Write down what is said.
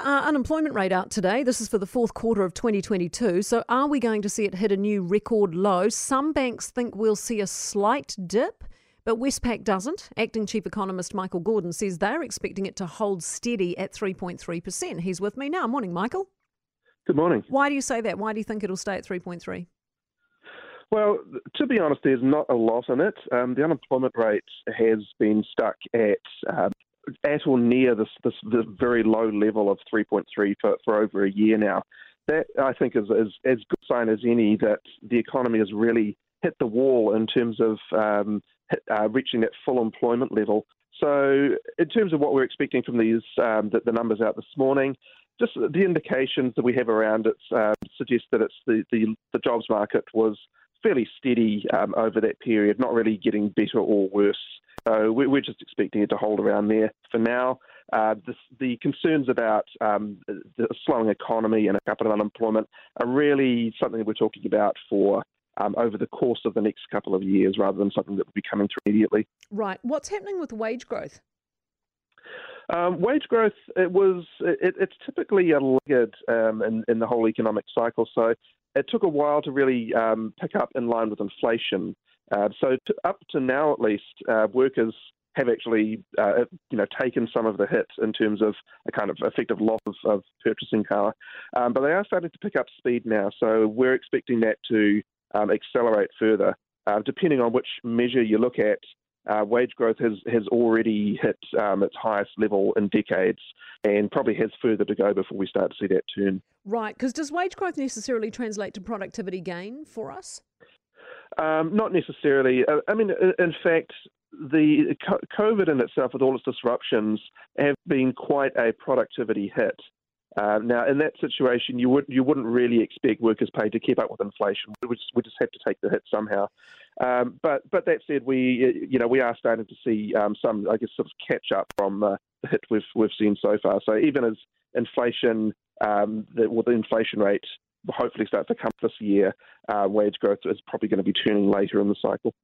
uh, unemployment rate out today. This is for the fourth quarter of 2022. So, are we going to see it hit a new record low? Some banks think we'll see a slight dip, but Westpac doesn't. Acting Chief Economist Michael Gordon says they're expecting it to hold steady at 3.3%. He's with me now. Morning, Michael. Good morning. Why do you say that? Why do you think it'll stay at 3.3? Well, to be honest, there's not a lot in it. Um, the unemployment rate has been stuck at uh, at or near this, this, this very low level of 3.3 for, for over a year now. That I think is, is as good a sign as any that the economy has really hit the wall in terms of um, uh, reaching that full employment level. So, in terms of what we're expecting from these um, the, the, numbers out this morning, just the indications that we have around it uh, suggest that it's the, the, the jobs market was fairly steady um, over that period, not really getting better or worse. So we're just expecting it to hold around there for now. Uh, the, the, concerns about um, the slowing economy and a capital unemployment are really something that we're talking about for um, over the course of the next couple of years rather than something that will be coming through immediately. Right. What's happening with wage growth? Um, wage growth it was it, it's typically a laggard um, in, in, the whole economic cycle. So it took a while to really um, pick up in line with inflation. Uh, so to, up to now, at least, uh, workers have actually, uh, you know, taken some of the hit in terms of a kind of effective loss of, of purchasing power. Um, but they are starting to pick up speed now. So we're expecting that to um, accelerate further. Uh, depending on which measure you look at, uh, wage growth has, has already hit um, its highest level in decades and probably has further to go before we start to see that turn. Right, because does wage growth necessarily translate to productivity gain for us? Um, not necessarily. Uh, I mean, in fact, the COVID in itself, with all its disruptions, have been quite a productivity hit. Uh, now, in that situation, you would you wouldn't really expect workers' pay to keep up with inflation. We just, we just have to take the hit somehow. Um, but but that said, we you know we are starting to see um, some I guess sort of catch up from uh, the hit we've we've seen so far. So even as inflation, um, the, well, the inflation rate hopefully starts to come this year, uh, wage growth is probably going to be turning later in the cycle.